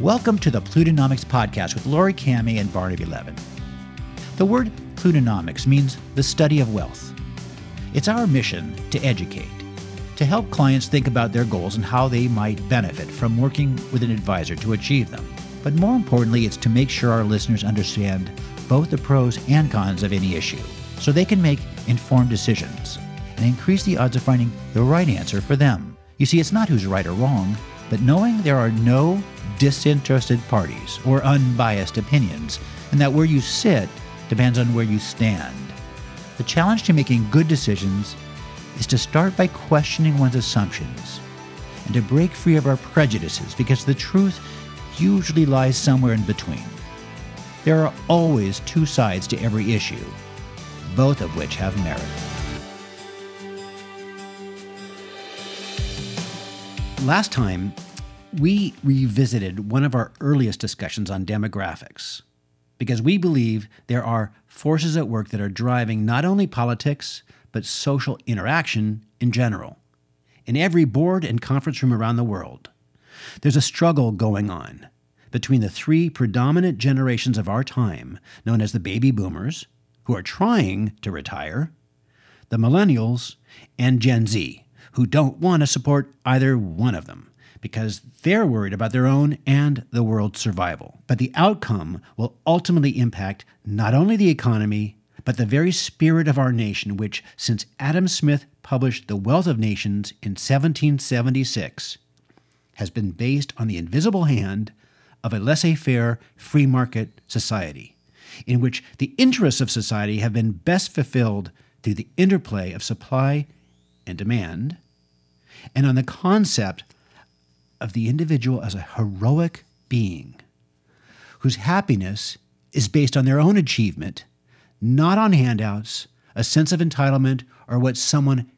Welcome to the Plutonomix Podcast with Laurie Kamhi and Barnaby Levin. The word Plutonomics means the study of wealth. It's our mission to educate, to help clients think about their goals and how they might benefit from working with an advisor to achieve them. But more importantly, it's to make sure our listeners understand both the pros and cons of any issue so they can make informed decisions and increase the odds of finding the right answer for them. You see, it's not who's right or wrong, but knowing there are no disinterested parties or unbiased opinions, and that where you sit depends on where you stand. The challenge to making good decisions is to start by questioning one's assumptions and to break free of our prejudices because the truth usually lies somewhere in between. There are always two sides to every issue, both of which have merit. Last time, we revisited one of our earliest discussions on demographics because we believe there are forces at work that are driving not only politics, but social interaction in general. In every board and conference room around the world, there's a struggle going on between the three predominant generations of our time, known as the baby boomers, who are trying to retire, the millennials, and Gen Z, who don't want to support either one of them because they're worried about their own and the world's survival. But the outcome will ultimately impact not only the economy, but the very spirit of our nation, which, since Adam Smith published The Wealth of Nations in 1776, has been based on the invisible hand of a laissez faire free market society, in which the interests of society have been best fulfilled through the interplay of supply and demand, and on the concept of the individual as a heroic being whose happiness is based on their own achievement, not on handouts, a sense of entitlement, or what someone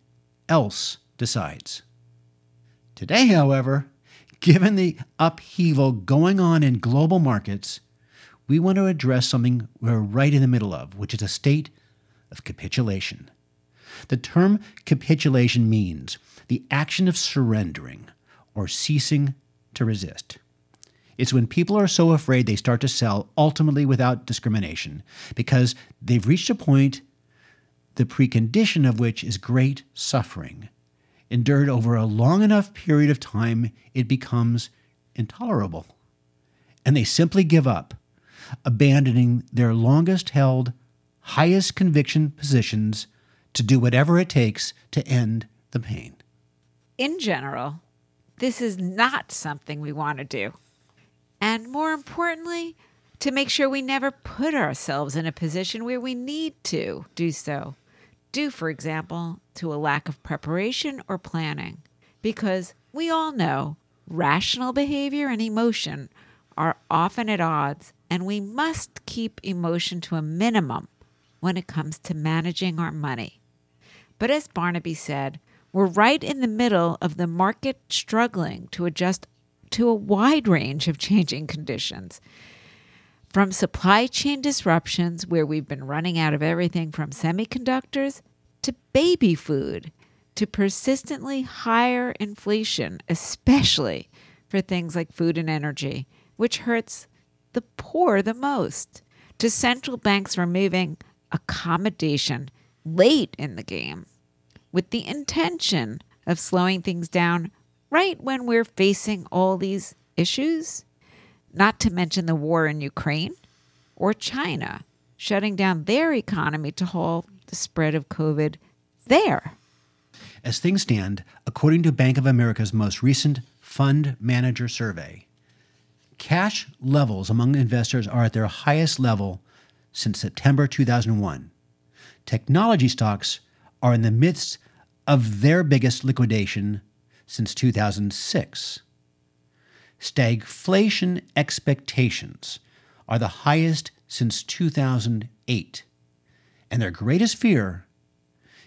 else decides. Today, however, given the upheaval going on in global markets, we want to address something we're right in the middle of, which is a state of capitulation. The term capitulation means the action of surrendering or ceasing to resist. It's when people are so afraid they start to sell ultimately without discrimination because they've reached a point, the precondition of which is great suffering. Endured over a long enough period of time, it becomes intolerable. And they simply give up, abandoning their longest held, highest conviction positions to do whatever it takes to end the pain. In general, this is not something we want to do. And more importantly, to make sure we never put ourselves in a position where we need to do so, due, for example, to a lack of preparation or planning. Because we all know rational behavior and emotion are often at odds, and we must keep emotion to a minimum when it comes to managing our money. But as Barnaby said, we're right in the middle of the market struggling to adjust to a wide range of changing conditions. From supply chain disruptions, where we've been running out of everything from semiconductors to baby food, to persistently higher inflation, especially for things like food and energy, which hurts the poor the most, to central banks removing accommodation late in the game with the intention of slowing things down right when we're facing all these issues, not to mention the war in Ukraine or China shutting down their economy to halt the spread of COVID there. As things stand, according to Bank of America's most recent fund manager survey, cash levels among investors are at their highest level since September 2001. Technology stocks are in the midst of their biggest liquidation since 2006. Stagflation expectations are the highest since 2008, and their greatest fear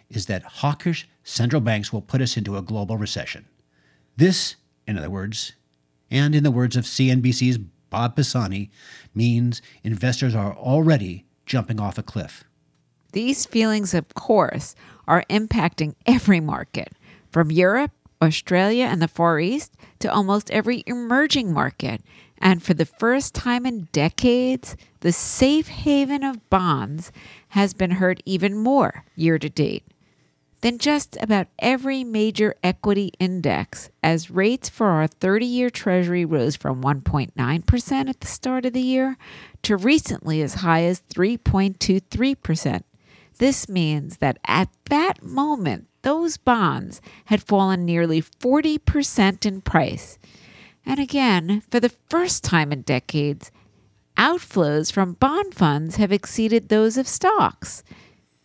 is that hawkish central banks will put us into a global recession. This, in other words, and in the words of CNBC's Bob Pisani, means investors are already jumping off a cliff. These feelings, of course, are impacting every market, from Europe Australia and the Far East to almost every emerging market. And for the first time in decades, the safe haven of bonds has been hurt even more year to date than just about every major equity index, as rates for our 30 year Treasury rose from 1.9% at the start of the year to recently as high as 3.23%. This means that at that moment, those bonds had fallen nearly 40% in price. And again, for the first time in decades, outflows from bond funds have exceeded those of stocks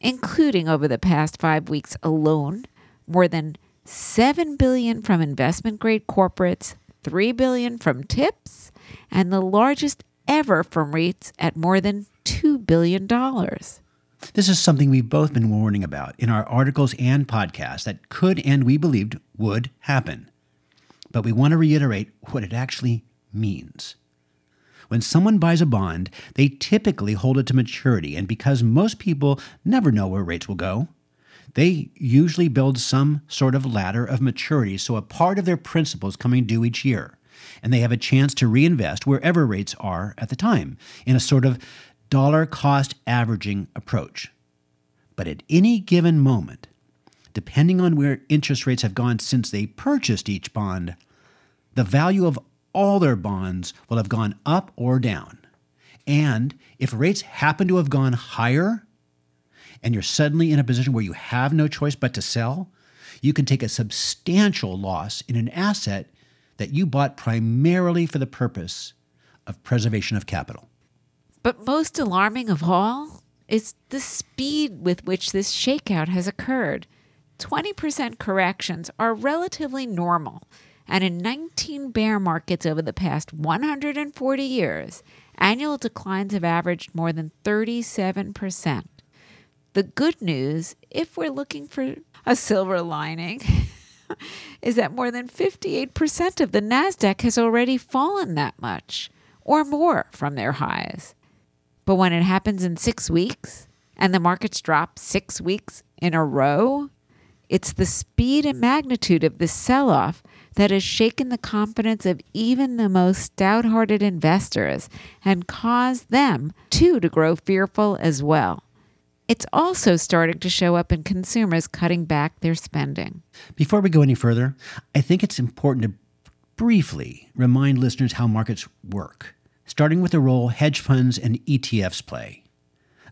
including over the past 5 weeks alone, more than 7 billion from investment grade corporates, 3 billion from TIPS, and the largest ever from REITs at more than 2 billion dollars. This is something we've both been warning about in our articles and podcasts that could and we believed would happen. But we want to reiterate what it actually means. When someone buys a bond, they typically hold it to maturity, and because most people never know where rates will go, they usually build some sort of ladder of maturity so a part of their principal is coming due each year, and they have a chance to reinvest wherever rates are at the time in a sort of dollar cost averaging approach. But at any given moment, depending on where interest rates have gone since they purchased each bond, the value of all their bonds will have gone up or down. And if rates happen to have gone higher, and you're suddenly in a position where you have no choice but to sell, you can take a substantial loss in an asset that you bought primarily for the purpose of preservation of capital. But most alarming of all is the speed with which this shakeout has occurred. 20% corrections are relatively normal and in 19 bear markets over the past 140 years, annual declines have averaged more than 37%. The good news, if we're looking for a silver lining, is that more than 58% of the NASDAQ has already fallen that much or more from their highs. But when it happens in six weeks and the markets drop six weeks in a row, it's the speed and magnitude of the sell off that has shaken the confidence of even the most stout hearted investors and caused them too to grow fearful as well. It's also starting to show up in consumers cutting back their spending. Before we go any further, I think it's important to briefly remind listeners how markets work, starting with the role hedge funds and ETFs play,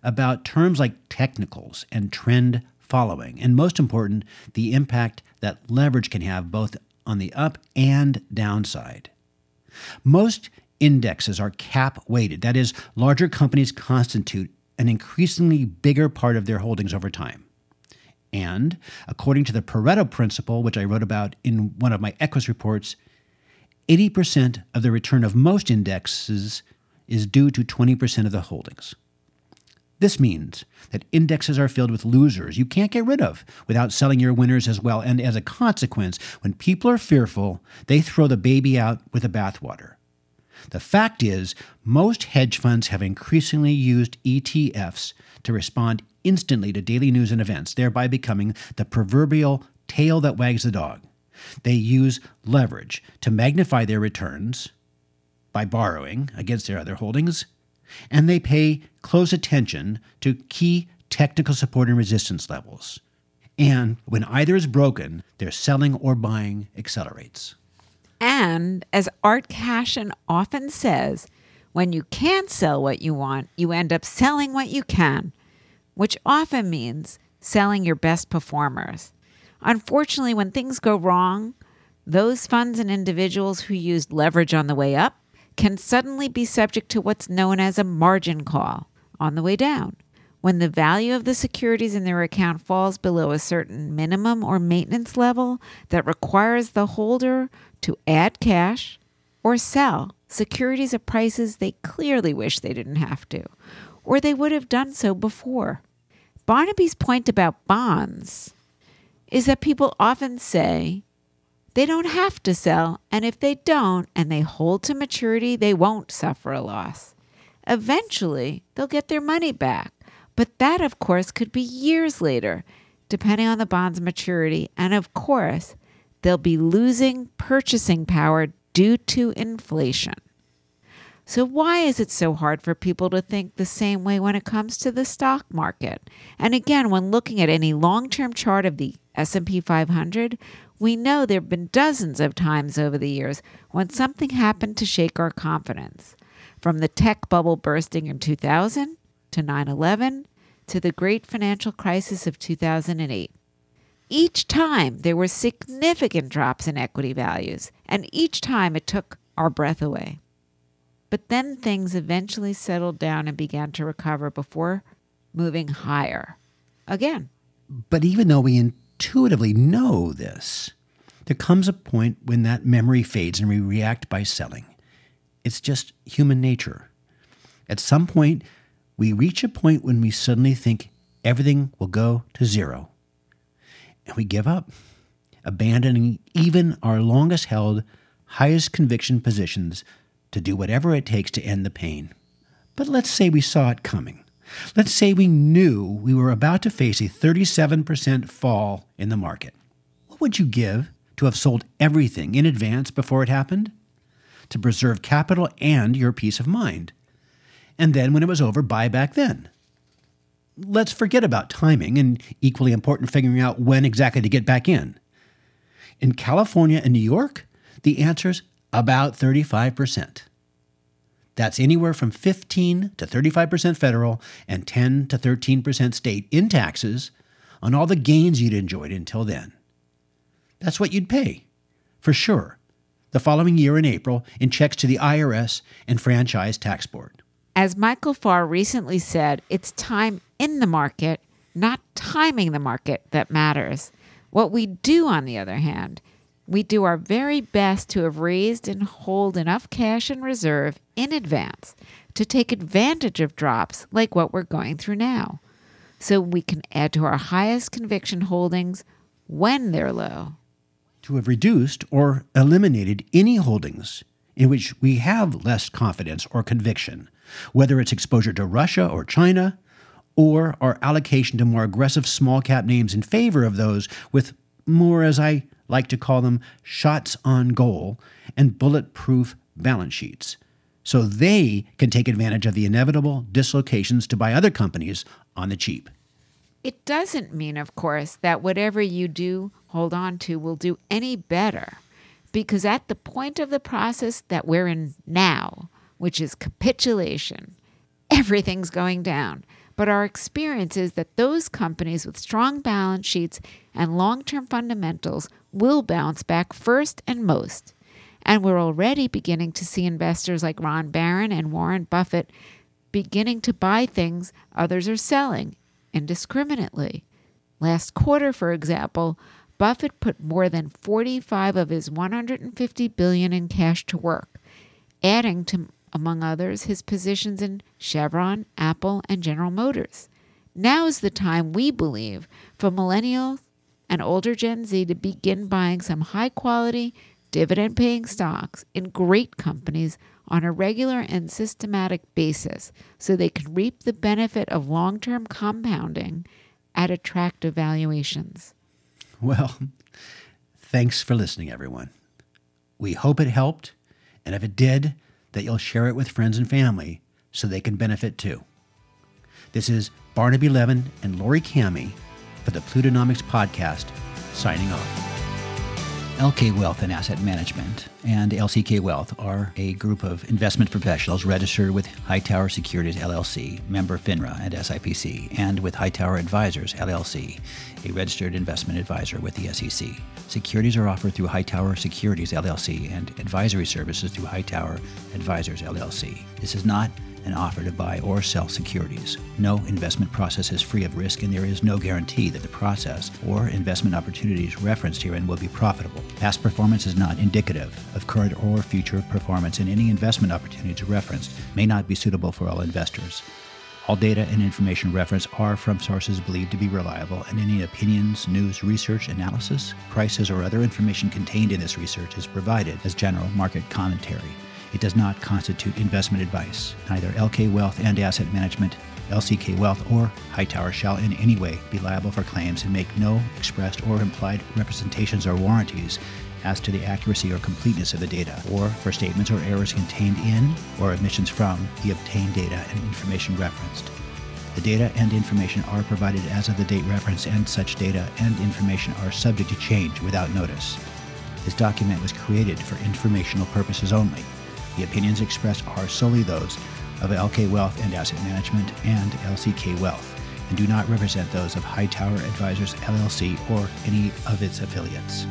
about terms like technicals and trend following, and most important, the impact that leverage can have both on the up and downside. Most indexes are cap weighted, that is, larger companies constitute an increasingly bigger part of their holdings over time. And according to the Pareto principle, which I wrote about in one of my Equus reports, 80% of the return of most indexes is due to 20% of the holdings. This means that indexes are filled with losers you can't get rid of without selling your winners as well. And as a consequence, when people are fearful, they throw the baby out with the bathwater. The fact is, most hedge funds have increasingly used ETFs to respond instantly to daily news and events, thereby becoming the proverbial tail that wags the dog. They use leverage to magnify their returns by borrowing against their other holdings and they pay close attention to key technical support and resistance levels. And when either is broken, their selling or buying accelerates. And as Art Cashin often says, when you can't sell what you want, you end up selling what you can, which often means selling your best performers. Unfortunately, when things go wrong, those funds and individuals who used leverage on the way up can suddenly be subject to what's known as a margin call on the way down. When the value of the securities in their account falls below a certain minimum or maintenance level that requires the holder to add cash or sell securities at prices they clearly wish they didn't have to, or they would have done so before. Barnaby's point about bonds is that people often say they don't have to sell, and if they don't and they hold to maturity, they won't suffer a loss. Eventually, they'll get their money back, but that, of course, could be years later, depending on the bond's maturity, and of course, they'll be losing purchasing power due to inflation. So why is it so hard for people to think the same way when it comes to the stock market? And again, when looking at any long-term chart of the S&P 500, we know there've been dozens of times over the years when something happened to shake our confidence. From the tech bubble bursting in 2000 to 9/11 to the great financial crisis of 2008. Each time there were significant drops in equity values, and each time it took our breath away. But then things eventually settled down and began to recover before moving higher again. But even though we intuitively know this, there comes a point when that memory fades and we react by selling. It's just human nature. At some point, we reach a point when we suddenly think everything will go to zero. And we give up, abandoning even our longest held, highest conviction positions to do whatever it takes to end the pain. But let's say we saw it coming. Let's say we knew we were about to face a 37% fall in the market. What would you give to have sold everything in advance before it happened? To preserve capital and your peace of mind. And then, when it was over, buy back then. Let's forget about timing and equally important figuring out when exactly to get back in. In California and New York, the answer's about 35%. That's anywhere from 15 to 35% federal and 10 to 13% state in taxes on all the gains you'd enjoyed until then. That's what you'd pay, for sure, the following year in April in checks to the IRS and Franchise Tax Board. As Michael Farr recently said, it's time in the market, not timing the market, that matters. What we do, on the other hand, we do our very best to have raised and hold enough cash in reserve in advance to take advantage of drops like what we're going through now, so we can add to our highest conviction holdings when they're low. To have reduced or eliminated any holdings in which we have less confidence or conviction, whether it's exposure to Russia or China, or our allocation to more aggressive small cap names in favor of those with more, as I like to call them, shots on goal and bulletproof balance sheets. So they can take advantage of the inevitable dislocations to buy other companies on the cheap. It doesn't mean, of course, that whatever you do hold on to will do any better. Because at the point of the process that we're in now, which is capitulation, everything's going down. But our experience is that those companies with strong balance sheets and long term fundamentals will bounce back first and most. And we're already beginning to see investors like Ron Baron and Warren Buffett beginning to buy things others are selling indiscriminately. Last quarter, for example, Buffett put more than 45 of his 150 billion in cash to work, adding to among others his positions in Chevron, Apple, and General Motors. Now is the time we believe for millennials and older Gen Z to begin buying some high quality, dividend paying stocks in great companies on a regular and systematic basis so they can reap the benefit of long term compounding at attractive valuations. Well, thanks for listening, everyone. We hope it helped, and if it did, that you'll share it with friends and family so they can benefit too. This is Barnaby Levin and Laurie Kamhi for the Plutonomix Podcast, signing off. LK Wealth and Asset Management and LCK Wealth are a group of investment professionals registered with Hightower Securities LLC, member FINRA and SIPC, and with Hightower Advisors LLC, a registered investment advisor with the SEC. Securities are offered through Hightower Securities LLC and advisory services through Hightower Advisors LLC. This is not an offer to buy or sell securities. No investment process is free of risk, and there is no guarantee that the process or investment opportunities referenced herein will be profitable. Past performance is not indicative of current or future performance, and any investment opportunities referenced may not be suitable for all investors. All data and information referenced are from sources believed to be reliable, and any opinions, news, research, analysis, prices, or other information contained in this research is provided as general market commentary. It does not constitute investment advice. Neither LK Wealth and Asset Management LCK Wealth or Hightower shall in any way be liable for claims and make no expressed or implied representations or warranties as to the accuracy or completeness of the data, or for statements or errors contained in or omissions from the obtained data and information referenced. The data and information are provided as of the date referenced, and such data and information are subject to change without notice. This document was created for informational purposes only. The opinions expressed are solely those of LK Wealth and Asset Management and LCK Wealth, and do not represent those of Hightower Advisors LLC or any of its affiliates.